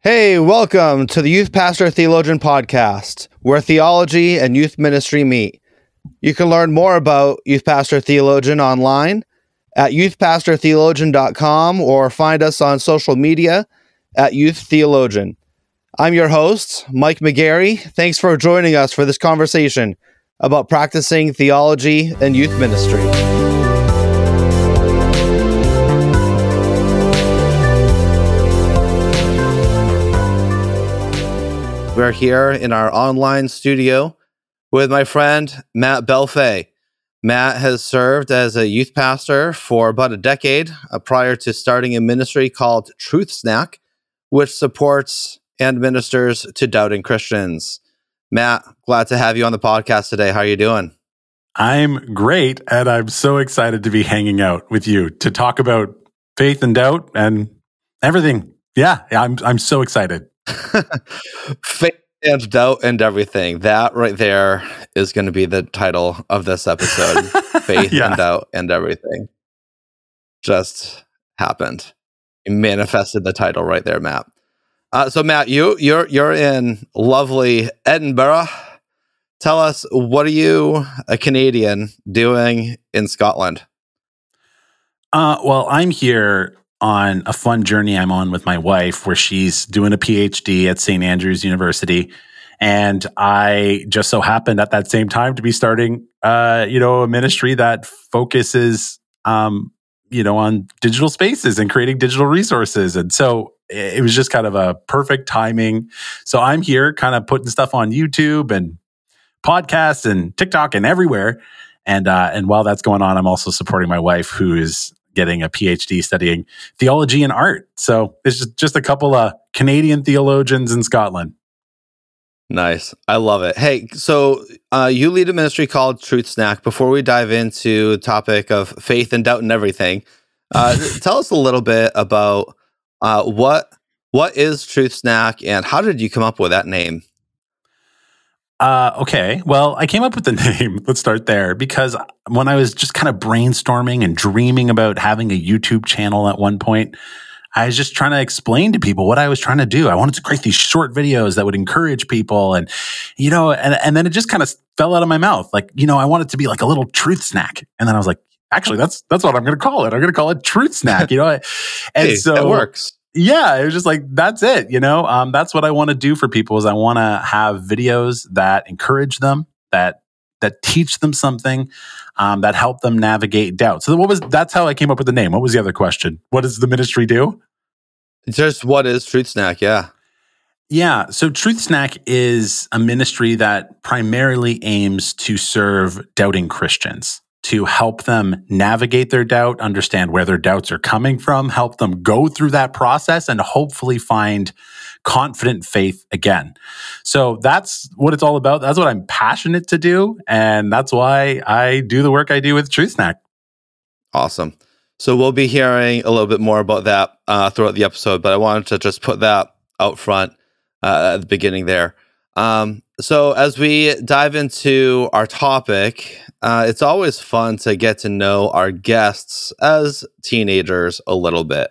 Hey, welcome to the Youth Pastor Theologian Podcast, where theology and youth ministry meet. You can learn more about Youth Pastor Theologian online at youthpastortheologian.com or find us on social media at Youth Theologian. I'm your host, Mike McGarry. Thanks for joining us for this conversation about practicing theology and youth ministry. We're here in our online studio with my friend Matt Bellefeuille. Matt has served as a youth pastor for about a decade uh, prior to starting a ministry called Truth Snack, which supports and ministers to doubting Christians. Matt, glad to have you on the podcast today. How are you doing? I'm great, and I'm so excited to be hanging out with you to talk about faith and doubt and everything. Yeah, I'm I'm so excited. Faith and doubt and everything. That right there is going to be the title of this episode. Faith yeah. and doubt and everything. Just happened. You manifested the title right there, Matt. Uh, so Matt, you you're you're in lovely Edinburgh. Tell us what are you, a Canadian, doing in Scotland? Uh, well, I'm here on a fun journey I'm on with my wife where she's doing a PhD at St. Andrews University. And I just so happened at that same time to be starting, uh, you know, a ministry that focuses, um, you know, on digital spaces and creating digital resources. And so it was just kind of a perfect timing. So I'm here kind of putting stuff on YouTube and podcasts and TikTok and everywhere. And, uh, and while that's going on, I'm also supporting my wife who is getting a PhD studying theology and art. So it's just, just a couple of Canadian theologians in Scotland. Nice. I love it. Hey, so uh, you lead a ministry called Truth Snack. Before we dive into the topic of faith and doubt and everything, uh, tell us a little bit about uh, what what is Truth Snack and how did you come up with that name? Uh, okay. Well, I came up with the name. Let's start there because when I was just kind of brainstorming and dreaming about having a YouTube channel at one point, I was just trying to explain to people what I was trying to do. I wanted to create these short videos that would encourage people and, you know, and, and then it just kind of fell out of my mouth. Like, you know, I want it to be like a little truth snack. And then I was like, actually, that's, that's what I'm going to call it. I'm going to call it truth snack, you know? and hey, so it works yeah, it was just like that's it. You know, um, that's what I want to do for people is I want to have videos that encourage them, that that teach them something, um, that help them navigate doubt. So what was that's how I came up with the name. What was the other question? What does the ministry do? Just what is Truth Snack? Yeah. Yeah. So Truth Snack is a ministry that primarily aims to serve doubting Christians to help them navigate their doubt, understand where their doubts are coming from, help them go through that process and hopefully find confident faith again. So that's what it's all about. That's what I'm passionate to do. And that's why I do the work I do with Truth Snack. Awesome. So we'll be hearing a little bit more about that uh, throughout the episode, but I wanted to just put that out front uh, at the beginning there. Um, so, as we dive into our topic, uh, it's always fun to get to know our guests as teenagers a little bit.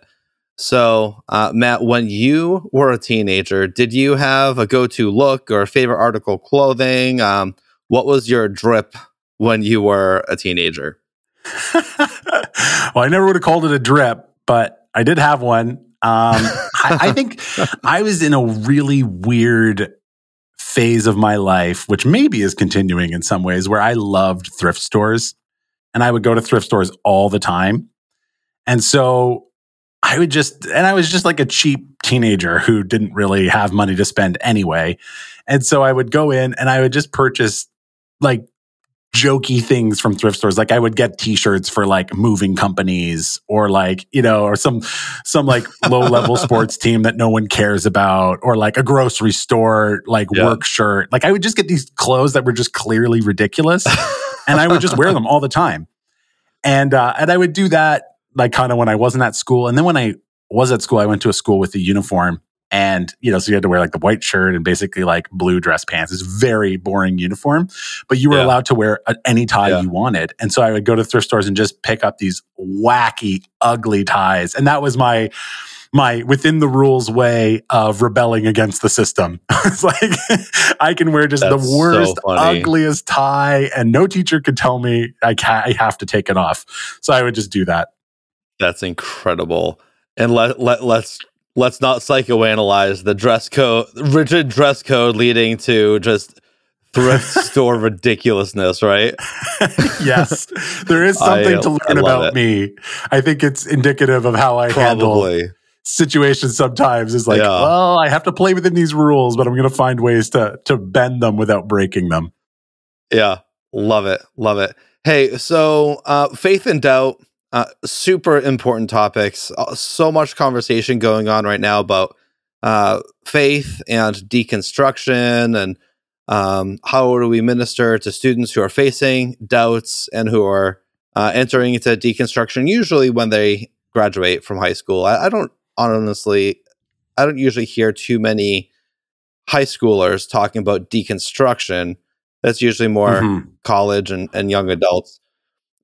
So, uh, Matt, when you were a teenager, did you have a go to look or favorite article clothing? Um, what was your drip when you were a teenager? well, I never would have called it a drip, but I did have one. Um, I, I think I was in a really weird phase of my life, which maybe is continuing in some ways, where I loved thrift stores and I would go to thrift stores all the time. And so I would just, and I was just like a cheap teenager who didn't really have money to spend anyway. And so I would go in and I would just purchase like jokey things from thrift stores. Like I would get t-shirts for like moving companies or like, you know, or some, some like low level sports team that no one cares about or like a grocery store, like yeah. work shirt. Like I would just get these clothes that were just clearly ridiculous and I would just wear them all the time. And, uh, and I would do that like kind of when I wasn't at school. And then when I was at school, I went to a school with a uniform and, you know, so you had to wear like the white shirt and basically like blue dress pants. It's very boring uniform, but you were yeah. allowed to wear any tie yeah. you wanted. And so I would go to thrift stores and just pick up these wacky, ugly ties. And that was my, my within the rules way of rebelling against the system. it's like I can wear just That's the worst, so ugliest tie, and no teacher could tell me I can I have to take it off. So I would just do that. That's incredible. And let let let's let's not psychoanalyze the dress code, rigid dress code leading to just thrift store ridiculousness, right? yes, there is I- something to learn about it. me. I think it's indicative of how I handle situations. Sometimes is like, Yeah. well, I have to play within these rules, but I'm going to find ways to to bend them without breaking them. Yeah. Love it. Love it. Hey, so uh, faith and doubt, uh, super important topics. Uh, so much conversation going on right now about uh, faith and deconstruction and um, how do we minister to students who are facing doubts and who are uh, entering into deconstruction, usually when they graduate from high school. I, I don't honestly, I don't usually hear too many high schoolers talking about deconstruction. That's usually more Mhm. college and, and young adults.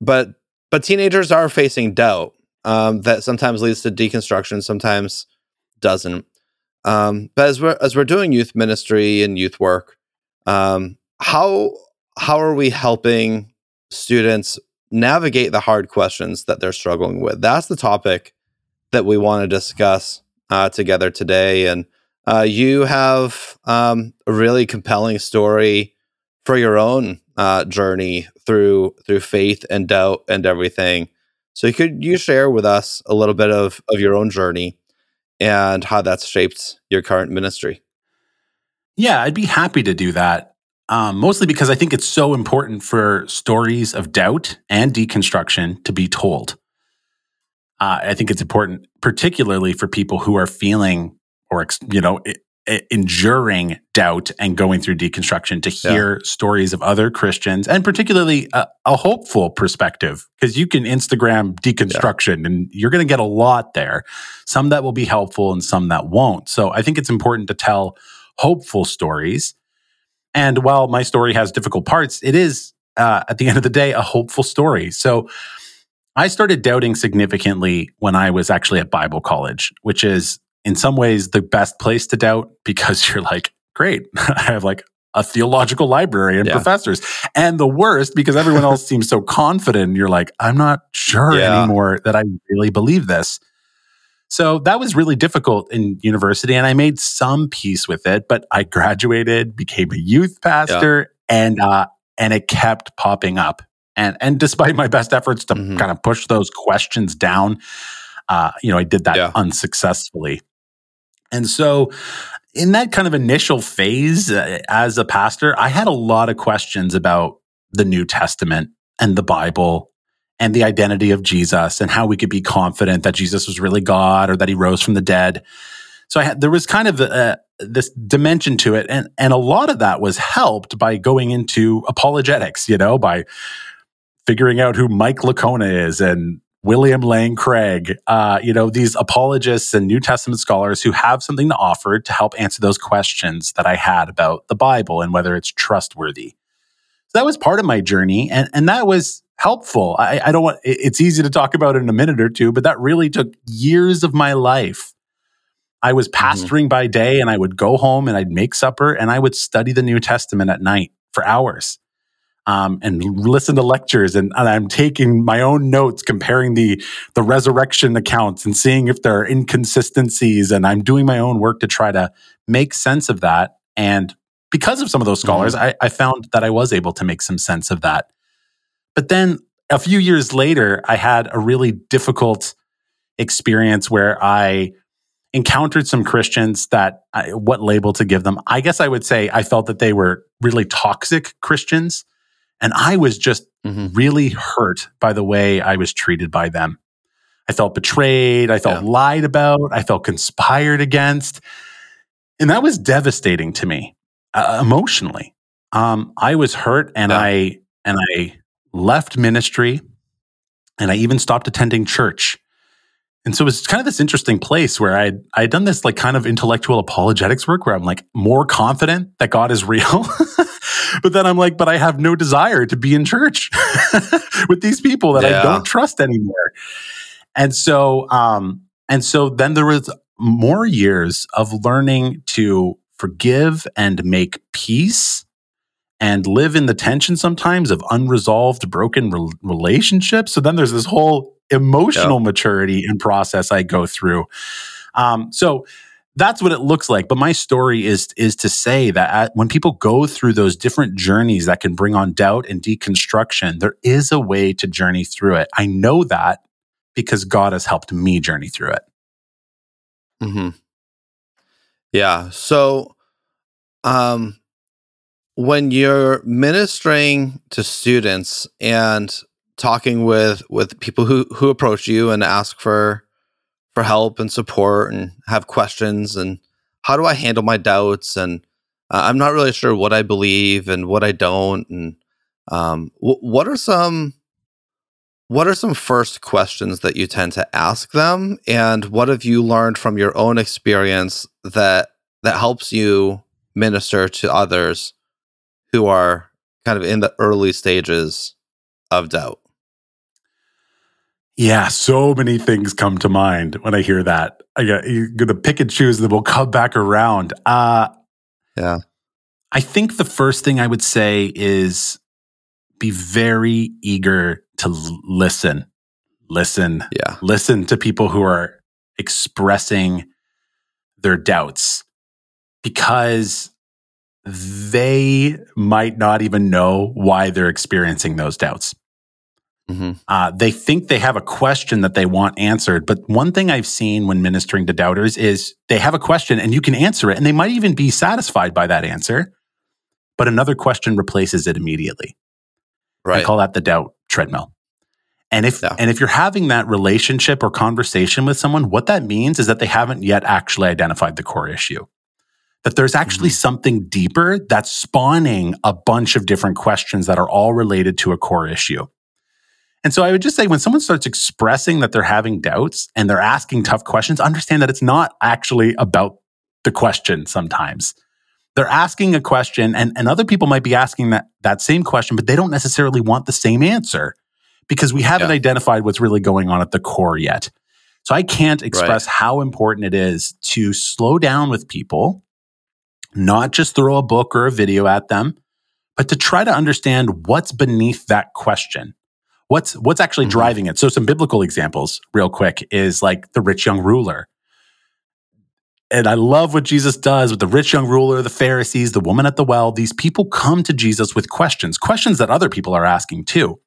But but teenagers are facing doubt um, that sometimes leads to deconstruction, sometimes doesn't. Um, but as we're as we're doing youth ministry and youth work, um, how how are we helping students navigate the hard questions that they're struggling with? That's the topic that we want to discuss uh, together today. And uh, you have um, a really compelling story for your own uh, journey through through faith and doubt and everything. So could you share with us a little bit of of your own journey and how that's shaped your current ministry? Yeah, I'd be happy to do that. Um, mostly because I think it's so important for stories of doubt and deconstruction to be told. Uh, I think it's important, particularly for people who are feeling or you know enduring doubt and going through deconstruction to hear stories of other Christians and particularly a, a hopeful perspective because you can Instagram deconstruction and you're going to get a lot there. Some that will be helpful and some that won't. So I think it's important to tell hopeful stories. And while my story has difficult parts, it is uh, at the end of the day a hopeful story. So I started doubting significantly when I was actually at Bible college, which is in some ways the best place to doubt because you're like, great, I have like a theological library and Yeah. professors. And the worst because everyone else seems so confident. You're like, I'm not sure Yeah. anymore that I really believe this. So that was really difficult in university, and I made some peace with it. But I graduated, became a youth pastor, and uh, and it kept popping up. And and despite my best efforts to Mhm. kind of push those questions down, uh, you know, I did that Yeah. unsuccessfully. And so, in that kind of initial phase uh, as a pastor, I had a lot of questions about the New Testament and the Bible and the identity of Jesus and how we could be confident that Jesus was really God or that he rose from the dead. So I had, there was kind of uh this dimension to it. And, and a lot of that was helped by going into apologetics, you know, by figuring out who Mike Licona is and William Lane Craig, uh, you know, these apologists and New Testament scholars who have something to offer to help answer those questions that I had about the Bible and whether it's trustworthy. So that was part of my journey, and and that was helpful. I, I don't want. It's easy to talk about in a minute or two, but that really took years of my life. I was pastoring by day, and I would go home and I'd make supper, and I would study the New Testament at night for hours um, and listen to lectures and, and I'm taking my own notes, comparing the the resurrection accounts and seeing if there are inconsistencies. And I'm doing my own work to try to make sense of that. And because of some of those scholars, I, I found that I was able to make some sense of that. But then a few years later, I had a really difficult experience where I encountered some Christians that I, what label to give them? I guess I would say I felt that they were really toxic Christians. And I was just Mhm. really hurt by the way I was treated by them. I felt betrayed. I felt Yeah. lied about. I felt conspired against. And that was devastating to me uh, emotionally. Um, I was hurt and Yeah. I, and I left ministry and I even stopped attending church. And so it was kind of this interesting place where I I had done this like kind of intellectual apologetics work where I'm like more confident that God is real. but then I'm like, but I have no desire to be in church with these people that I don't trust anymore. And so um and so then there was more years of learning to forgive and make peace and live in the tension sometimes of unresolved broken re- relationships so then there's this whole emotional yep. maturity and process i go through. Um, so that's what it looks like. But my story is is to say that at, when people go through those different journeys that can bring on doubt and deconstruction there is a way to journey through it. I know that because god has helped me journey through it. Hmm yeah so um when you're ministering to students and talking with with people who who approach you and ask for for help and support and have questions and how do I handle my doubts? And uh, I'm not really sure what I believe and what I don't. And um, w- what are some what are some first questions that you tend to ask them? And what have you learned from your own experience that that helps you minister to others who are kind of in the early stages of doubt? Yeah, so many things come to mind when I hear that. I got you're gonna pick and choose, and then we'll come back around. Uh yeah. I think the first thing I would say is be very eager to l- listen. Listen. Yeah. Listen to people who are expressing their doubts because they might not even know why they're experiencing those doubts. Mm-hmm. Uh, they think they have a question that they want answered. But one thing I've seen when ministering to doubters is they have a question and you can answer it, and they might even be satisfied by that answer. But another question replaces it immediately. Right. I call that the doubt treadmill. And if yeah. and if you're having that relationship or conversation with someone, what that means is that they haven't yet actually identified the core issue that there's actually mm-hmm. something deeper that's spawning a bunch of different questions that are all related to a core issue. And so I would just say when someone starts expressing that they're having doubts and they're asking tough questions, understand that it's not actually about the question sometimes. They're asking a question and, and other people might be asking that, that same question, but they don't necessarily want the same answer because we haven't yeah. identified what's really going on at the core yet. So I can't express right. how important it is to slow down with people not just throw a book or a video at them, but to try to understand what's beneath that question. What's what's actually mm-hmm. driving it? So some biblical examples real quick is like the rich young ruler. And I love what Jesus does with the rich young ruler, the Pharisees, the woman at the well. These people come to Jesus with questions, questions that other people are asking too.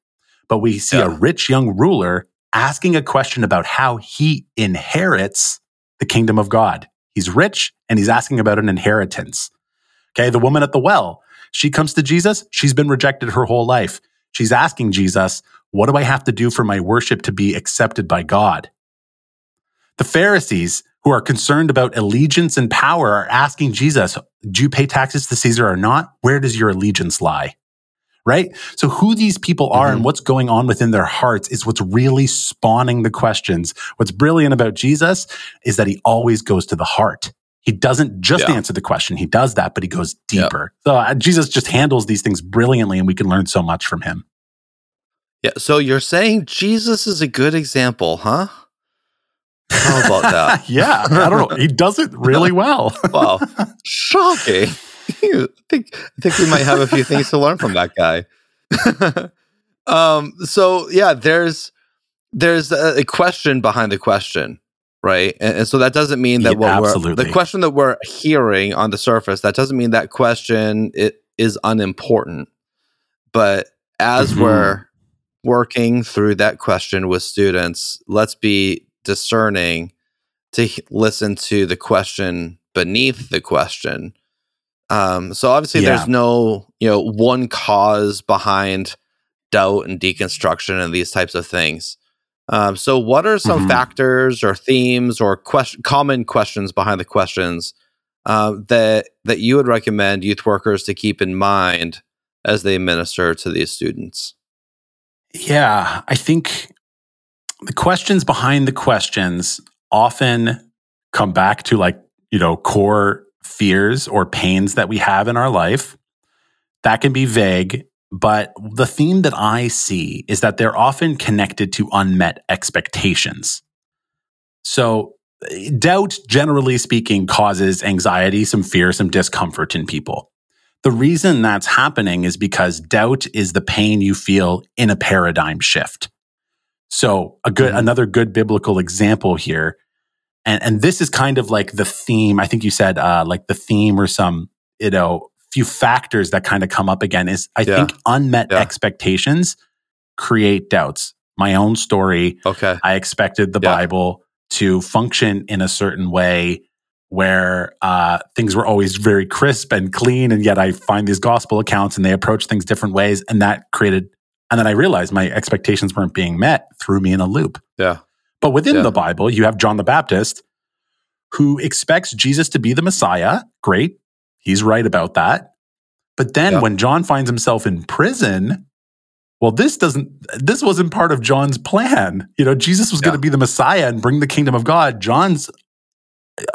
But we see yeah. a rich young ruler asking a question about how he inherits the kingdom of God. He's rich and he's asking about an inheritance. Okay. The woman at the well, she comes to Jesus. She's been rejected her whole life. She's asking Jesus, what do I have to do for my worship to be accepted by God? The Pharisees, who are concerned about allegiance and power, are asking Jesus, do you pay taxes to Caesar or not? Where does your allegiance lie? right? So who these people are mm-hmm. and what's going on within their hearts is what's really spawning the questions. What's brilliant about Jesus is that he always goes to the heart. He doesn't just yeah. answer the question. He does that, but he goes deeper. So uh, Jesus just handles these things brilliantly and we can learn so much from him. Yeah. So you're saying Jesus is a good example, huh? How about that? yeah. I don't know. He does it really well. wow. Shocking. I think I think we might have a few things to learn from that guy. um, so yeah, there's there's a, a, question behind the question, right? And, and so that doesn't mean that yeah, what we're the question that we're hearing on the surface that doesn't mean that question it is unimportant. But as mm-hmm. we're working through that question with students, let's be discerning to listen to the question beneath the question um, so obviously, yeah. there's no you know one cause behind doubt and deconstruction and these types of things. Um, so, what are some mm-hmm. factors or themes or question, common questions behind the questions uh, that that you would recommend youth workers to keep in mind as they minister to these students? Yeah, I think the questions behind the questions often come back to like you know core fears or pains that we have in our life. That can be vague, but the theme that I see is that they're often connected to unmet expectations. So doubt, generally speaking, causes anxiety, some fear, some discomfort in people. The reason that's happening is because doubt is the pain you feel in a paradigm shift. So a good, mm-hmm. another good biblical example here. And, and this is kind of like the theme. I think you said, uh, like the theme or some, you know, few factors that kind of come up again is I yeah. think unmet yeah. expectations create doubts. My own story. Okay. I expected the yeah. Bible to function in a certain way where uh, things were always very crisp and clean. And yet I find these gospel accounts and they approach things different ways. And that created, and then I realized my expectations weren't being met, threw me in a loop. Yeah. But within yeah. the Bible, you have John the Baptist who expects Jesus to be the Messiah. Great. He's right about that. But then yeah. when John finds himself in prison, well, this doesn't, this wasn't part of John's plan. You know, Jesus was yeah. going to be the Messiah and bring the kingdom of God. John's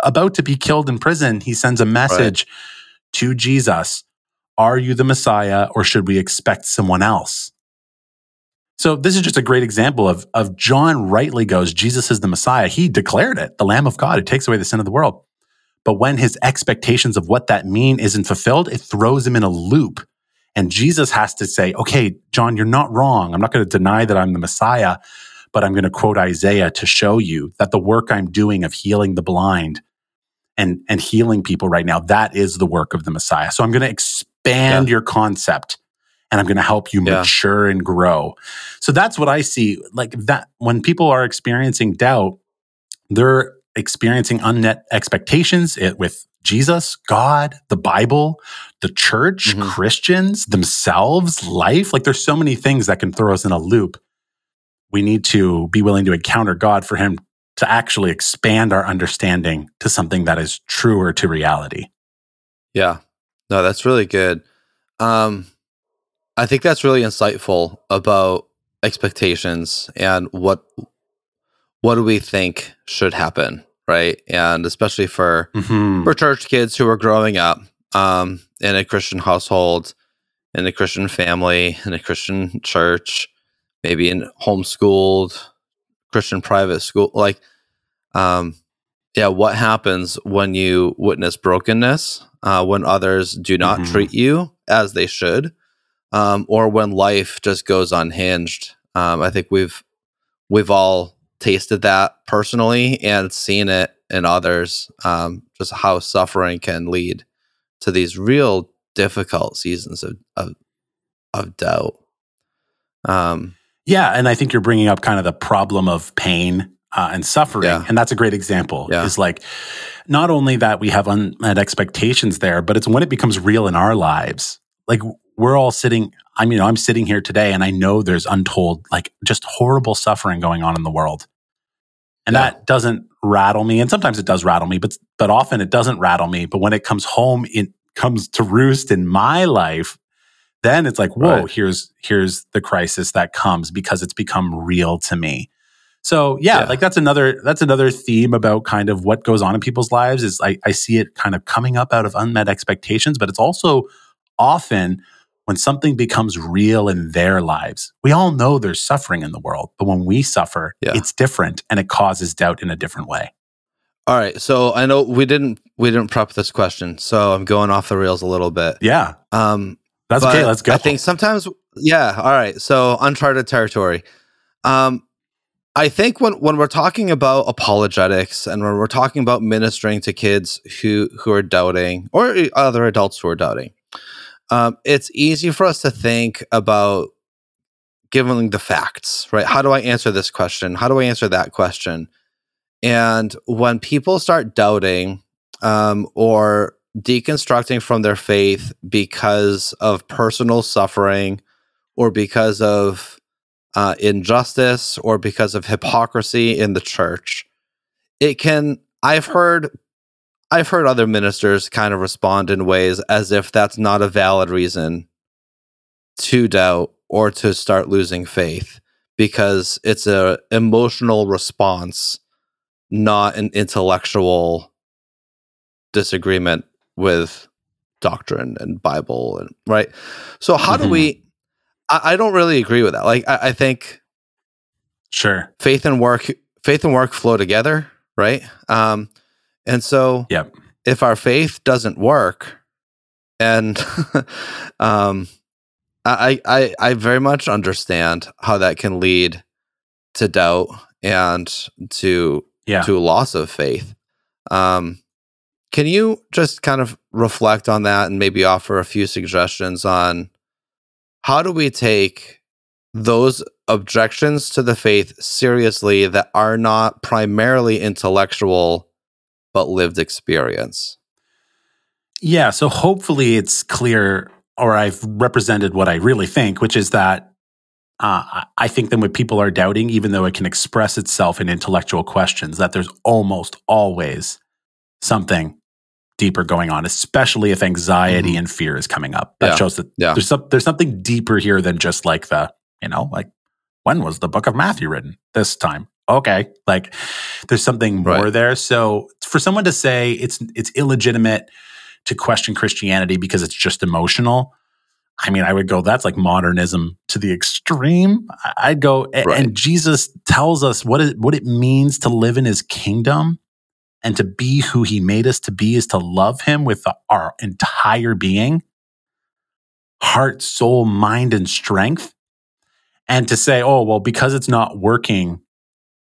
about to be killed in prison. He sends a message right. to Jesus Are you the Messiah or should we expect someone else? So this is just a great example of, of John rightly goes, Jesus is the Messiah. He declared it, the Lamb of God who takes away the sin of the world. But when his expectations of what that mean isn't fulfilled, it throws him in a loop and Jesus has to say, okay, John, you're not wrong. I'm not going to deny that I'm the Messiah, but I'm going to quote Isaiah to show you that the work I'm doing of healing the blind and, and healing people right now, that is the work of the Messiah. So I'm going to expand yeah. your concept and I'm going to help you yeah. mature and grow. So that's what I see. Like that, when people are experiencing doubt, they're experiencing unmet expectations with Jesus, God, the Bible, the church, mm-hmm. Christians themselves, life. Like there's so many things that can throw us in a loop. We need to be willing to encounter God for Him to actually expand our understanding to something that is truer to reality. Yeah. No, that's really good. Um, I think that's really insightful about expectations and what what do we think should happen right? And especially for mm-hmm. for church kids who are growing up um, in a Christian household, in a Christian family, in a Christian church, maybe in homeschooled Christian private school, like, um, yeah, what happens when you witness brokenness, uh, when others do not mm-hmm. treat you as they should, um, or when life just goes unhinged? Um, I think we've we've all tasted that personally and seen it in others, um, just how suffering can lead to these real difficult seasons of of, of doubt. Um, yeah, and I think you're bringing up kind of the problem of pain uh, and suffering, yeah. and that's a great example. Yeah. Is like not only that we have unmet expectations there, but it's when it becomes real in our lives. Like we're all sitting. I mean, I'm sitting here today, and I know there's untold, like just horrible suffering going on in the world. And yeah. that doesn't rattle me. And sometimes it does rattle me, but but often it doesn't rattle me. But when it comes home, it comes to roost in my life, then it's like, whoa, right. here's here's the crisis that comes because it's become real to me. So yeah, yeah, like that's another that's another theme about kind of what goes on in people's lives is I, I see it kind of coming up out of unmet expectations, but it's also often when something becomes real in their lives, we all know there's suffering in the world, but when we suffer, yeah. it's different and it causes doubt in a different way. All right, so I know we didn't we didn't prep this question, so I'm going off the rails a little bit. Yeah, um, that's okay. Let's go. I think sometimes, yeah. All right, so uncharted territory. Um, I think when when we're talking about apologetics and when we're talking about ministering to kids who who are doubting or other adults who are doubting, um, it's easy for us to think about giving the facts, right? How do I answer this question? How do I answer that question? And when people start doubting um, or deconstructing from their faith because of personal suffering or because of uh, injustice or because of hypocrisy in the church, it can, I've heard I've heard other ministers kind of respond in ways as if that's not a valid reason to doubt or to start losing faith because it's an emotional response, not an intellectual disagreement with doctrine and Bible and right. So how mm-hmm. do we? I, I, don't really agree with that. Like I, I think, sure, faith and work, faith and work flow together right? Um, and so, Yep. if our faith doesn't work, and um, I, I I very much understand how that can lead to doubt and to Yeah. to loss of faith. Um, can you just kind of reflect on that and maybe offer a few suggestions on how do we take those objections to the faith seriously that are not primarily intellectual but lived experience? Yeah. So hopefully it's clear, or I've represented what I really think, which is that uh, I- think that when people are doubting, even though it can express itself in intellectual questions, that there's almost always something deeper going on, especially if anxiety Mhm. and fear is coming up. That Yeah. shows that Yeah. there's some, there's something deeper here than just like the, you know, like when was the book of Matthew written? This time. Okay. Like there's something more Right. there. So for someone to say it's it's illegitimate to question Christianity because it's just emotional. I mean, I would go, that's like modernism to the extreme. I- I'd go, Right. and Jesus tells us what it, what it means to live in his kingdom and to be who he made us to be is to love him with the, our entire being, heart, soul, mind, and strength. And to say, oh, well, because it's not working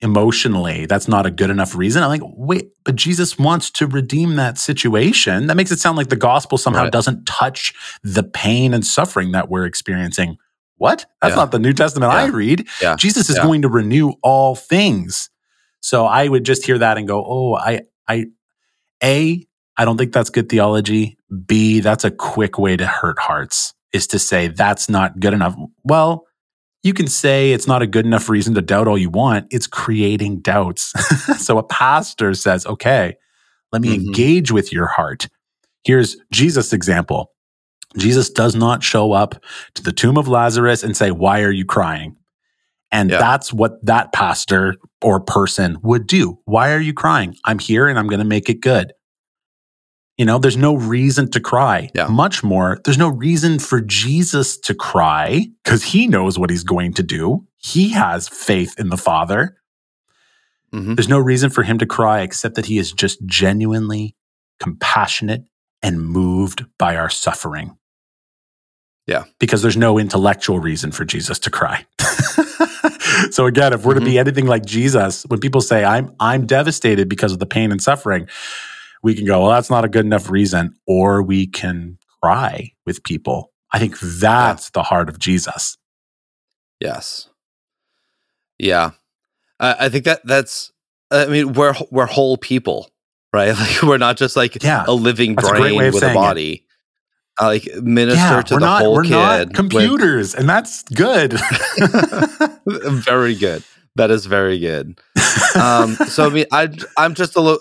emotionally, that's not a good enough reason. I'm like, wait, but Jesus wants to redeem that situation. That makes it sound like the gospel somehow Right. doesn't touch the pain and suffering that we're experiencing. What? That's Yeah. not the New Testament I read. Yeah. Jesus is Yeah. going to renew all things. So I would just hear that and go, oh, I, I, A, I don't think that's good theology. B, that's a quick way to hurt hearts is to say that's not good enough. Well, you can say it's not a good enough reason to doubt all you want. It's creating doubts. so a pastor says, okay, let me Mhm. engage with your heart. Here's Jesus' example. Jesus does not show up to the tomb of Lazarus and say, Why are you crying? And Yeah. that's what that pastor or person would do. Why are you crying? I'm here and I'm going to make it good. You know, there's no reason to cry. Yeah. Much more, there's no reason for Jesus to cry because he knows what he's going to do. He has faith in the Father. Mhm. There's no reason for him to cry except that he is just genuinely compassionate and moved by our suffering. Yeah. Because there's no intellectual reason for Jesus to cry. so again, if we're to be mm-hmm. anything like Jesus, when people say I'm I'm devastated because of the pain and suffering, we can go, well, that's not a good enough reason, or we can cry with people. I think that's the heart of Jesus. Yes. Yeah. I, I think that that's. I mean, we're we're whole people, right? Like we're not just like Yeah. a living That's brain of with a body. it. Like minister to we're the not whole we're kid. not with- computers, and that's good. very good. That is very good. Um, so I mean, I I'm just a little.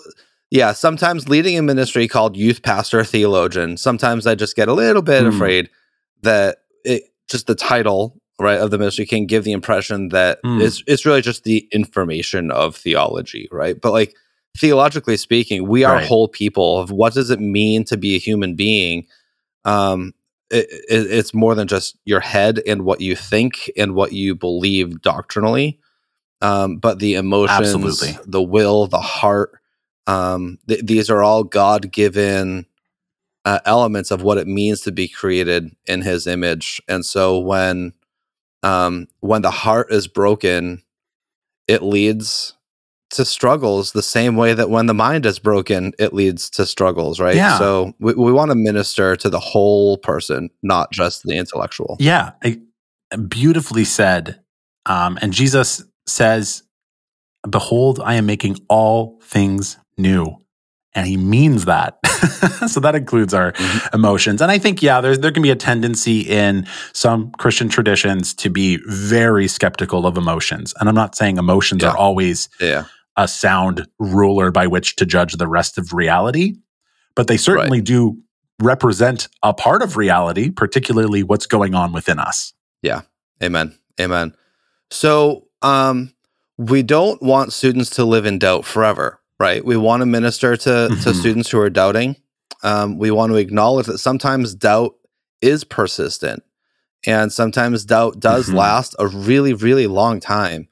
Yeah, sometimes leading a ministry called youth pastor theologian. Sometimes I just get a little bit Hmm. afraid that it just the title right of the ministry can give the impression that Hmm. it's it's really just the information of theology, right? But like theologically speaking, we are Right. whole people. Of what does it mean to be a human being? Um, it, it, it's more than just your head and what you think and what you believe doctrinally, um, but the emotions, Absolutely. the will, the heart. Um, th- these are all God given uh, elements of what it means to be created in His image. And so when um, when the heart is broken, it leads to struggles the same way that when the mind is broken, it leads to struggles, right? Yeah. So we, we want to minister to the whole person, not just the intellectual. Yeah, beautifully said. Um, and Jesus says, Behold, I am making all things new. And he means that. so that includes our Mhm. emotions. And I think, yeah, there's, there can be a tendency in some Christian traditions to be very skeptical of emotions. And I'm not saying emotions Yeah. are always Yeah. A sound ruler by which to judge the rest of reality, but they certainly do represent a part of reality, particularly what's going on within us. Yeah. Amen. Amen. So, um, we don't want students to live in doubt forever, right? We want to minister to, to Mhm. students who are doubting. Um, we want to acknowledge that sometimes doubt is persistent and sometimes doubt does Mhm. last a really, really long time.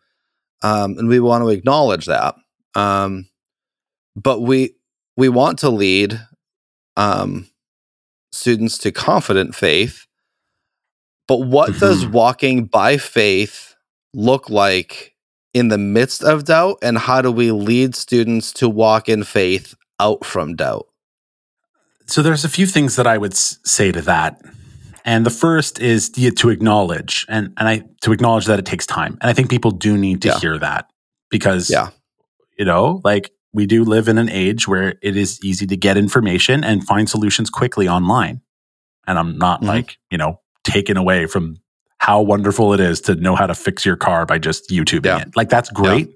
Um, and we want to acknowledge that. Um, but we we want to lead um, students to confident faith. But what mm-hmm. does walking by faith look like in the midst of doubt, and how do we lead students to walk in faith out from doubt? So there's a few things that I would say to that. And the first is to acknowledge and, and I to acknowledge that it takes time. And I think people do need to yeah. hear that because yeah. you know, like we do live in an age where it is easy to get information and find solutions quickly online. And I'm not mm-hmm. like, you know, taken away from how wonderful it is to know how to fix your car by just YouTubing yeah. it. Like that's great. Yeah.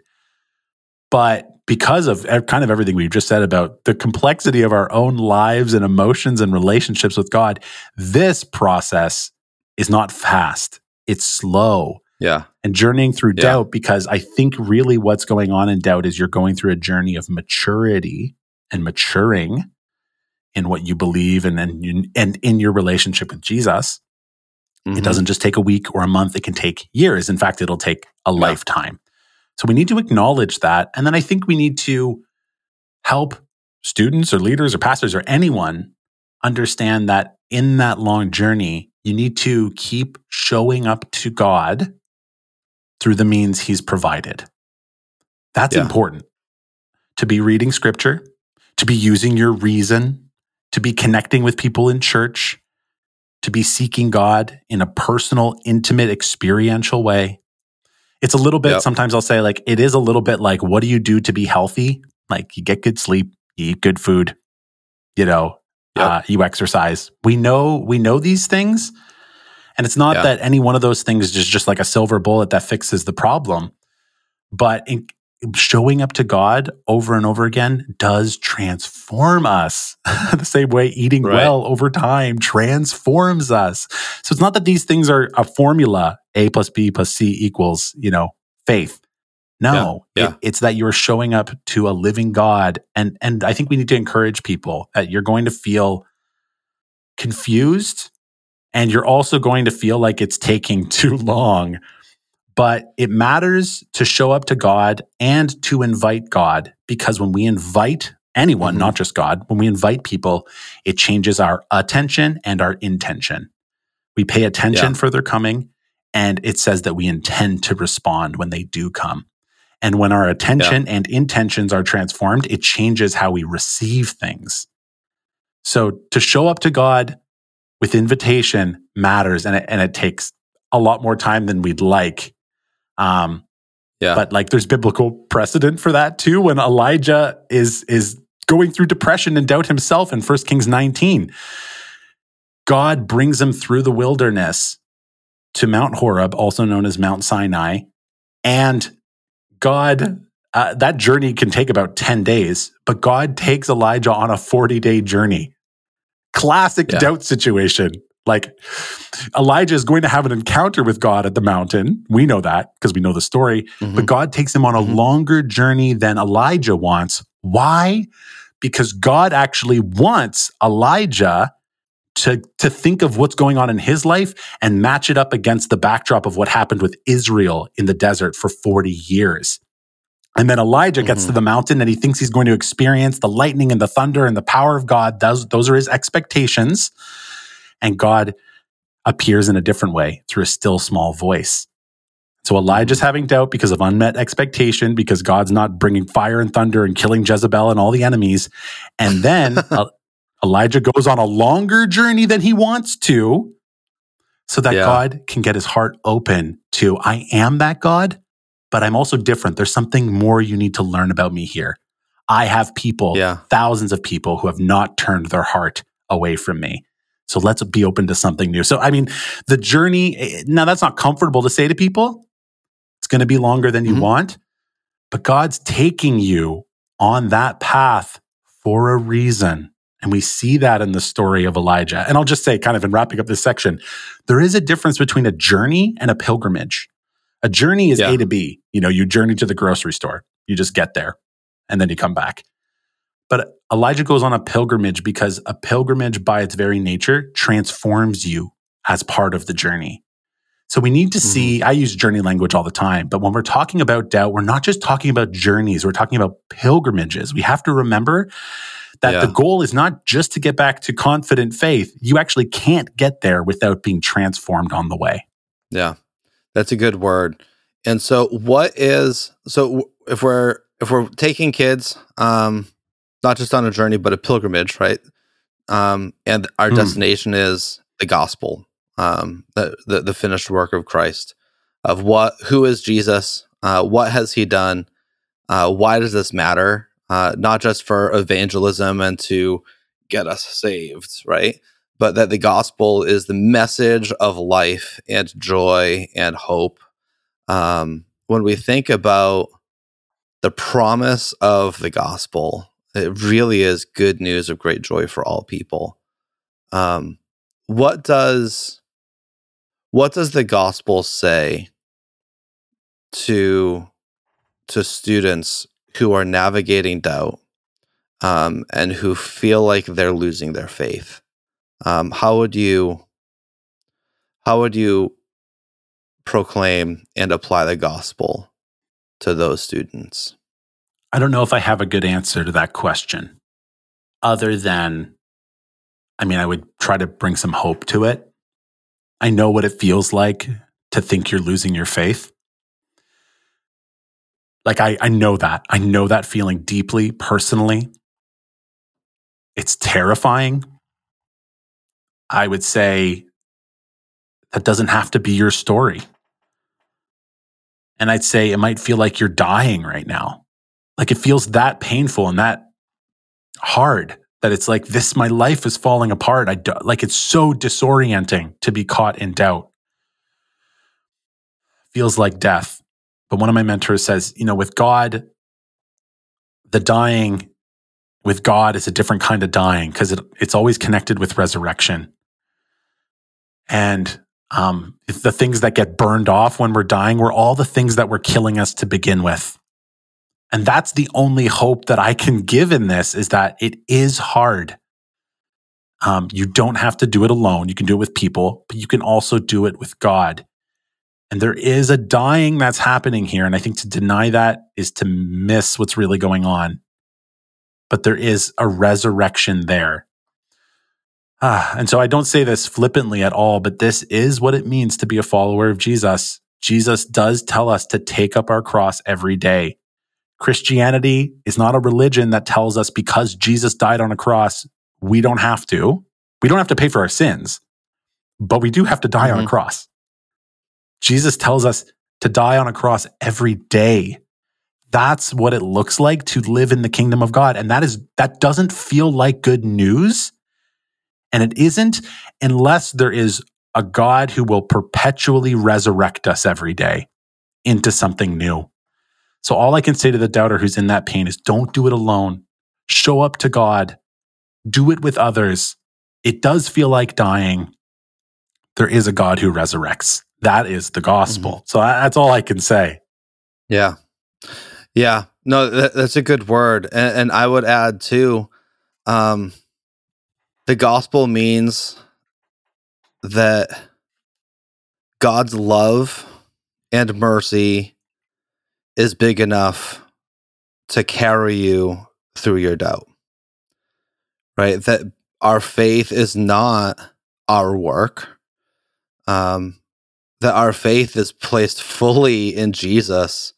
But because of kind of everything we've just said about the complexity of our own lives and emotions and relationships with God, this process is not fast. It's slow. Yeah. And journeying through yeah. doubt, because I think really what's going on in doubt is you're going through a journey of maturity and maturing in what you believe and and, and in your relationship with Jesus. Mm-hmm. It doesn't just take a week or a month, it can take years. In fact, it'll take a yeah. lifetime. So we need to acknowledge that. And then I think we need to help students or leaders or pastors or anyone understand that in that long journey, you need to keep showing up to God through the means He's provided. That's yeah. important. To be reading scripture, to be using your reason, to be connecting with people in church, to be seeking God in a personal, intimate, experiential way, it's a little bit, yep. sometimes I'll say, like, it is a little bit like, what do you do to be healthy? Like, you get good sleep, you eat good food, you know, yep. uh, you exercise. We know, we know these things. And it's not yeah. that any one of those things is just like a silver bullet that fixes the problem. But in, showing up to God over and over again does transform us. the same way eating right. well over time transforms us. So it's not that these things are a formula A plus B plus C equals, you know, faith. No, yeah, yeah. It, it's that you're showing up to a living God. And, and I think we need to encourage people that you're going to feel confused and you're also going to feel like it's taking too long but it matters to show up to God and to invite God because when we invite anyone, mm-hmm. not just God, when we invite people, it changes our attention and our intention. We pay attention yeah. for their coming and it says that we intend to respond when they do come. And when our attention yeah. and intentions are transformed, it changes how we receive things. So to show up to God with invitation matters and it, and it takes a lot more time than we'd like um, yeah. But like there's biblical precedent for that too when Elijah is is going through depression and doubt himself in 1 Kings 19. God brings him through the wilderness to Mount Horeb, also known as Mount Sinai, and God uh, that journey can take about 10 days, but God takes Elijah on a 40 day journey. Classic yeah. doubt situation. Like Elijah is going to have an encounter with God at the mountain. We know that because we know the story. Mm-hmm. But God takes him on a mm-hmm. longer journey than Elijah wants. Why? Because God actually wants Elijah to, to think of what's going on in his life and match it up against the backdrop of what happened with Israel in the desert for 40 years. And then Elijah gets mm-hmm. to the mountain and he thinks he's going to experience the lightning and the thunder and the power of God. Those, those are his expectations and God appears in a different way through a still small voice. So Elijah's having doubt because of unmet expectation, because God's not bringing fire and thunder and killing Jezebel and all the enemies. And then Elijah goes on a longer journey than he wants to so that yeah. God can get his heart open to, I am that God, but I'm also different. There's something more you need to learn about me here. I have people, yeah. thousands of people who have not turned their heart away from me. So let's be open to something new. So, I mean, the journey, now that's not comfortable to say to people. It's going to be longer than you mm-hmm. want, but God's taking you on that path for a reason. And we see that in the story of Elijah. And I'll just say, kind of in wrapping up this section, there is a difference between a journey and a pilgrimage. A journey is yeah. A to B. You know, you journey to the grocery store, you just get there and then you come back. But Elijah goes on a pilgrimage because a pilgrimage by its very nature transforms you as part of the journey. So we need to mm-hmm. see, I use journey language all the time, but when we're talking about doubt, we're not just talking about journeys, we're talking about pilgrimages. We have to remember that yeah. the goal is not just to get back to confident faith. You actually can't get there without being transformed on the way. Yeah. That's a good word. And so what is so if we're if we're taking kids um not just on a journey but a pilgrimage, right? Um and our mm. destination is the gospel um, the, the, the finished work of Christ of what who is Jesus, uh, what has he done, uh, why does this matter? Uh, not just for evangelism and to get us saved, right? But that the gospel is the message of life and joy and hope. Um, when we think about the promise of the gospel, it really is good news of great joy for all people. Um, what does what does the gospel say to to students who are navigating doubt um, and who feel like they're losing their faith? Um, how would you how would you proclaim and apply the gospel to those students? I don't know if I have a good answer to that question, other than, I mean, I would try to bring some hope to it. I know what it feels like to think you're losing your faith. Like, I, I know that. I know that feeling deeply, personally. It's terrifying. I would say that doesn't have to be your story. And I'd say it might feel like you're dying right now. Like it feels that painful and that hard that it's like this my life is falling apart. I do, like it's so disorienting to be caught in doubt. Feels like death. But one of my mentors says you know with god the dying with god is a different kind of dying because it, it's always connected with resurrection. And um, the things that get burned off when we're dying were all the things that were killing us to begin with and that's the only hope that I can give in this is that it is hard. Um, you don't have to do it alone. You can do it with people, but you can also do it with God. And there is a dying that's happening here. And I think to deny that is to miss what's really going on. But there is a resurrection there. Ah, and so I don't say this flippantly at all, but this is what it means to be a follower of Jesus. Jesus does tell us to take up our cross every day. Christianity is not a religion that tells us because Jesus died on a cross, we don't have to. We don't have to pay for our sins, but we do have to die mm-hmm. on a mm-hmm. cross. Jesus tells us to die on a cross every day. That's what it looks like to live in the kingdom of God. And that is, that doesn't feel like good news. And it isn't unless there is a God who will perpetually resurrect us every day into something new. So all I can say to the doubter who's in that pain is don't do it alone. Show up to God. Do it with others. It does feel like dying. There is a God who resurrects. That is the gospel. Mm-hmm. So that's all I can say. Yeah. Yeah. No, that, that's a good word. And, and I would add too, um, the gospel means that God's love and mercy is big enough to carry you through your doubt. Right? That our faith is not our work. Um, that our faith is placed fully in Jesus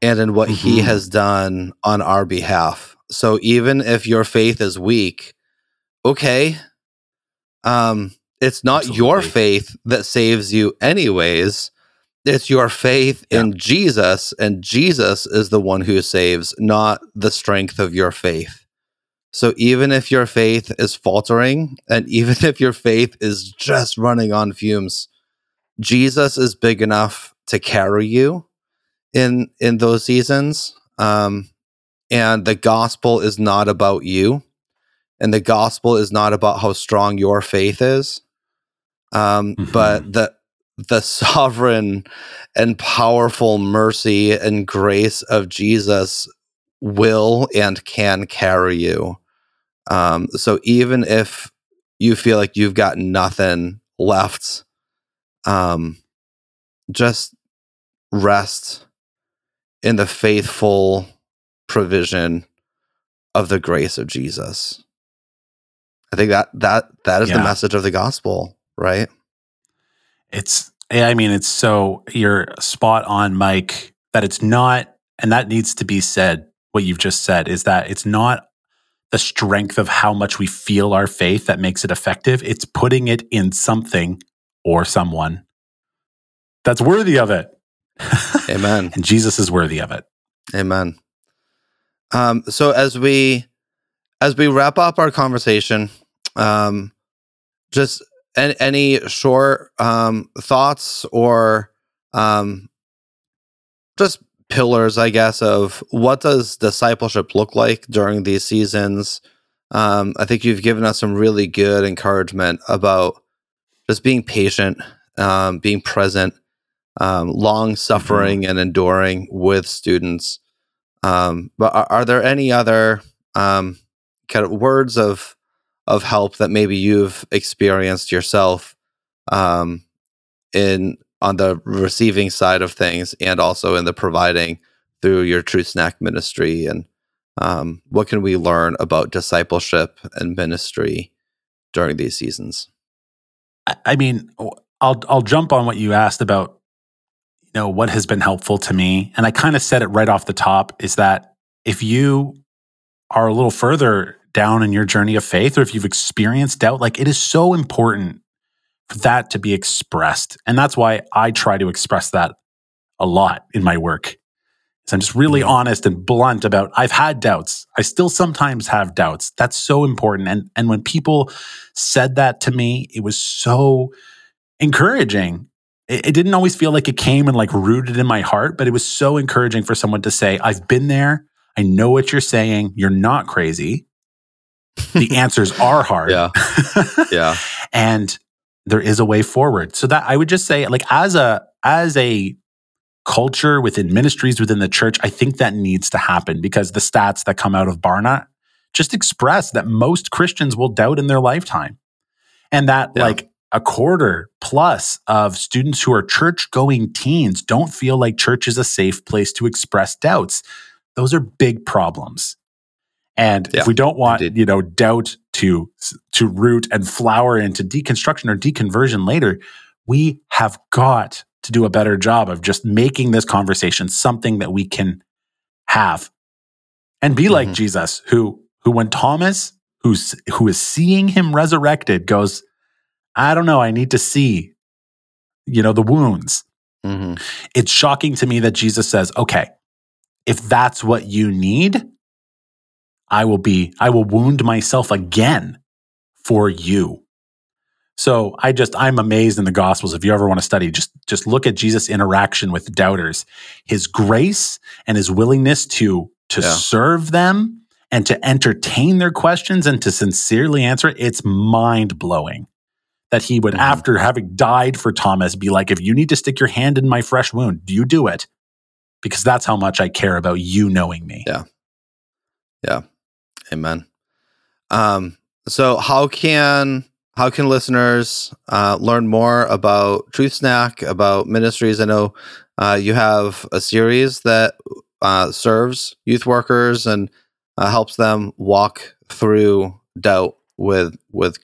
and in what mm-hmm. he has done on our behalf. So even if your faith is weak, okay, um, it's not Absolutely. your faith that saves you, anyways. It's your faith yeah. in Jesus, and Jesus is the one who saves, not the strength of your faith. So even if your faith is faltering, and even if your faith is just running on fumes, Jesus is big enough to carry you in in those seasons. Um, and the gospel is not about you, and the gospel is not about how strong your faith is. Um, mm-hmm. But the the sovereign and powerful mercy and grace of Jesus will and can carry you. Um, so even if you feel like you've got nothing left, um, just rest in the faithful provision of the grace of Jesus. I think that that that is Yeah. the message of the gospel, right? It's, I mean, it's so, you're spot on, Mike, that it's not, and that needs to be said, what you've just said, is that it's not the strength of how much we feel our faith that makes it effective. It's putting it in something or someone that's worthy of it. Amen. and Jesus is worthy of it. Amen. Um, so as we as we wrap up our conversation, um, just any, any short um, thoughts or um, just pillars, I guess, of what does discipleship look like during these seasons. Um, I think you've given us some really good encouragement about just being patient, um, being present, um, long suffering and enduring with students. Um, but are, are there any other um, kind of words of of help that maybe you've experienced yourself um, in on the receiving side of things, and also in the providing through your Truth Snack ministry? And um, what can we learn about discipleship and ministry during these seasons? I- mean, I'll I'll jump on what you asked about, you know, what has been helpful to me, and I kind of said it right off the top is that if you are a little further down in your journey of faith, or if you've experienced doubt, like it is so important for that to be expressed, and that's why I try to express that a lot in my work. So I'm just really honest and blunt about I've had doubts. I still sometimes have doubts. That's so important. And and when people said that to me, it was so encouraging. It, it didn't always feel like it came and like rooted in my heart, but it was so encouraging for someone to say, I've been there. I know what you're saying. You're not crazy. The answers are hard. Yeah. Yeah. and there is a way forward. So that I would just say, like, as a as a culture within ministries within the church, I think that needs to happen because the stats that come out of Barna just express that most Christians will doubt in their lifetime. And that Yeah. like a quarter plus of students who are church going teens don't feel like church is a safe place to express doubts. Those are big problems. And Yeah, if we don't want, indeed. you know, doubt to to root and flower into deconstruction or deconversion later, we have got to do a better job of just making this conversation something that we can have and be like Mhm. Jesus, who who when Thomas, who's who is seeing him resurrected, goes, I don't know, I need to see, you know, the wounds. hmm It's shocking to me that Jesus says, okay, if that's what you need, I will be, I will wound myself again for you. So I just, I'm amazed in the gospels. If you ever want to study, just, just look at Jesus' interaction with doubters, his grace and his willingness to, to Yeah. serve them and to entertain their questions and to sincerely answer it. It's mind blowing that he would, Mhm. after having died for Thomas, be like, if you need to stick your hand in my fresh wound, do you do it? Because that's how much I care about you knowing me. Yeah. Yeah. Amen. Um, so how can how can listeners uh, learn more about Truth Snack, about ministries? I know uh, you have a series that uh, serves youth workers and uh, helps them walk through doubt with with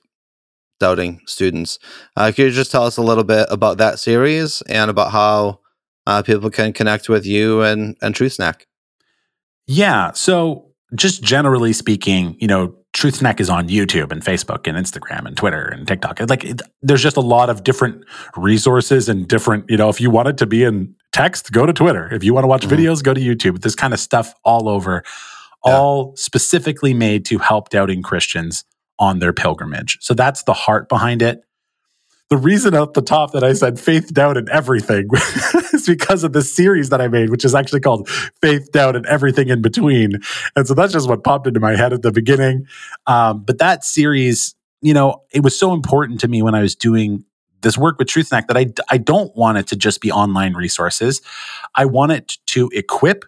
doubting students. Uh, could you just tell us a little bit about that series and about how uh, people can connect with you and and Truth Snack? Yeah. So, just generally speaking, you know, Truth Snack is on YouTube and Facebook and Instagram and Twitter and TikTok. Like, it, there's just a lot of different resources and different, you know, if you want it to be in text, go to Twitter. If you want to watch Mhm. videos, go to YouTube. This kind of stuff all over, Yeah. all specifically made to help doubting Christians on their pilgrimage. So, that's the heart behind it. The reason at the top that I said faith, doubt, and everything is because of this series that I made, which is actually called Faith, Doubt, and Everything in Between. And so that's just what popped into my head at the beginning. Um, but that series, you know, it was so important to me when I was doing this work with Truth Snack that I, I don't want it to just be online resources. I want it to equip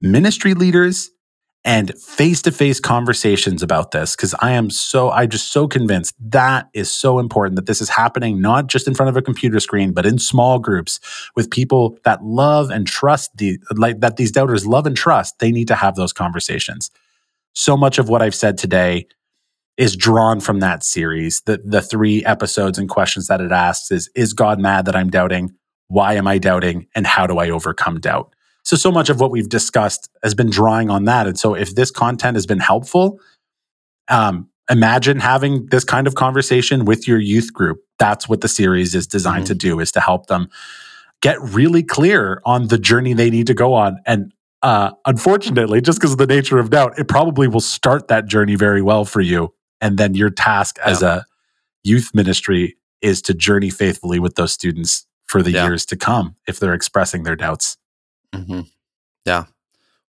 ministry leaders and face to face conversations about this because I am so, I just so convinced that is so important that this is happening not just in front of a computer screen, but in small groups with people that love and trust the, like that these doubters love and trust. They need to have those conversations. So much of what I've said today is drawn from that series. The, the three episodes and questions that it asks is, is God mad that I'm doubting? Why am I doubting? And how do I overcome doubt? So, so much of what we've discussed has been drawing on that. And so, if this content has been helpful, um, imagine having this kind of conversation with your youth group. That's what the series is designed mm-hmm. to do: is to help them get really clear on the journey they need to go on. And uh, unfortunately, just because of the nature of doubt, it probably will start that journey very well for you. And then your task yeah. as a youth ministry is to journey faithfully with those students for the yeah. years to come if they're expressing their doubts. Mm-hmm. Yeah.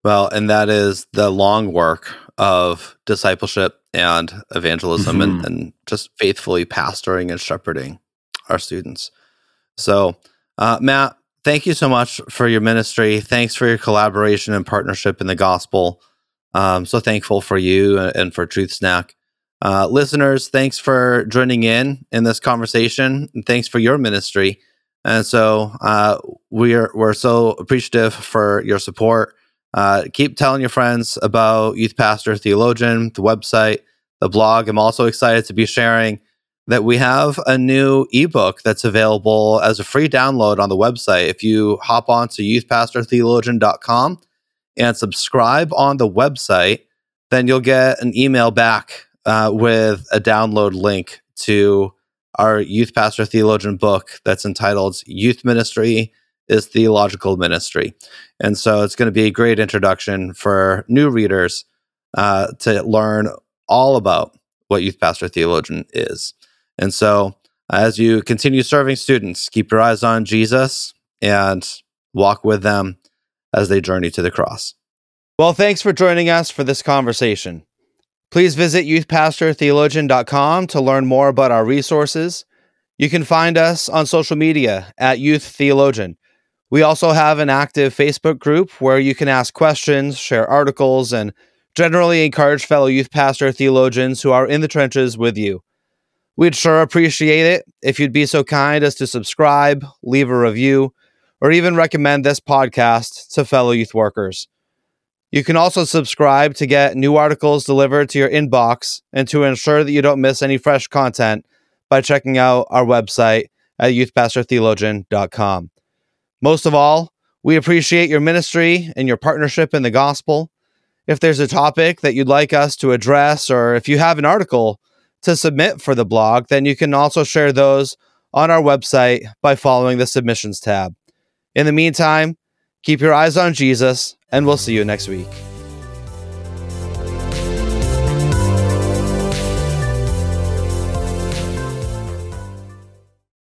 Well, and that is the long work of discipleship and evangelism mm-hmm. and, and, just faithfully pastoring and shepherding our students. So, uh, Matt, thank you so much for your ministry. Thanks for your collaboration and partnership in the gospel. Um, so thankful for you and for Truth Snack. Uh, listeners, thanks for joining in in this conversation. And thanks for your ministry. And so uh, we're we're so appreciative for your support. Uh, keep telling your friends about Youth Pastor Theologian, the website, the blog. I'm also excited to be sharing that we have a new ebook that's available as a free download on the website. If you hop on to youthpastortheologian.com and subscribe on the website, then you'll get an email back uh, with a download link to our youth pastor theologian book that's entitled Youth Ministry is Theological Ministry. And so it's going to be a great introduction for new readers uh, to learn all about what youth pastor theologian is. And so as you continue serving students, keep your eyes on Jesus and walk with them as they journey to the cross. Well, thanks for joining us for this conversation. Please visit youthpastortheologian.com to learn more about our resources. You can find us on social media at Youth Theologian. We also have an active Facebook group where you can ask questions, share articles, and generally encourage fellow youth pastor theologians who are in the trenches with you. We'd sure appreciate it if you'd be so kind as to subscribe, leave a review, or even recommend this podcast to fellow youth workers. You can also subscribe to get new articles delivered to your inbox and to ensure that you don't miss any fresh content by checking out our website at youthpastortheologian.com. Most of all, we appreciate your ministry and your partnership in the gospel. If there's a topic that you'd like us to address, or if you have an article to submit for the blog, then you can also share those on our website by following the submissions tab. In the meantime, keep your eyes on Jesus and we'll see you next week.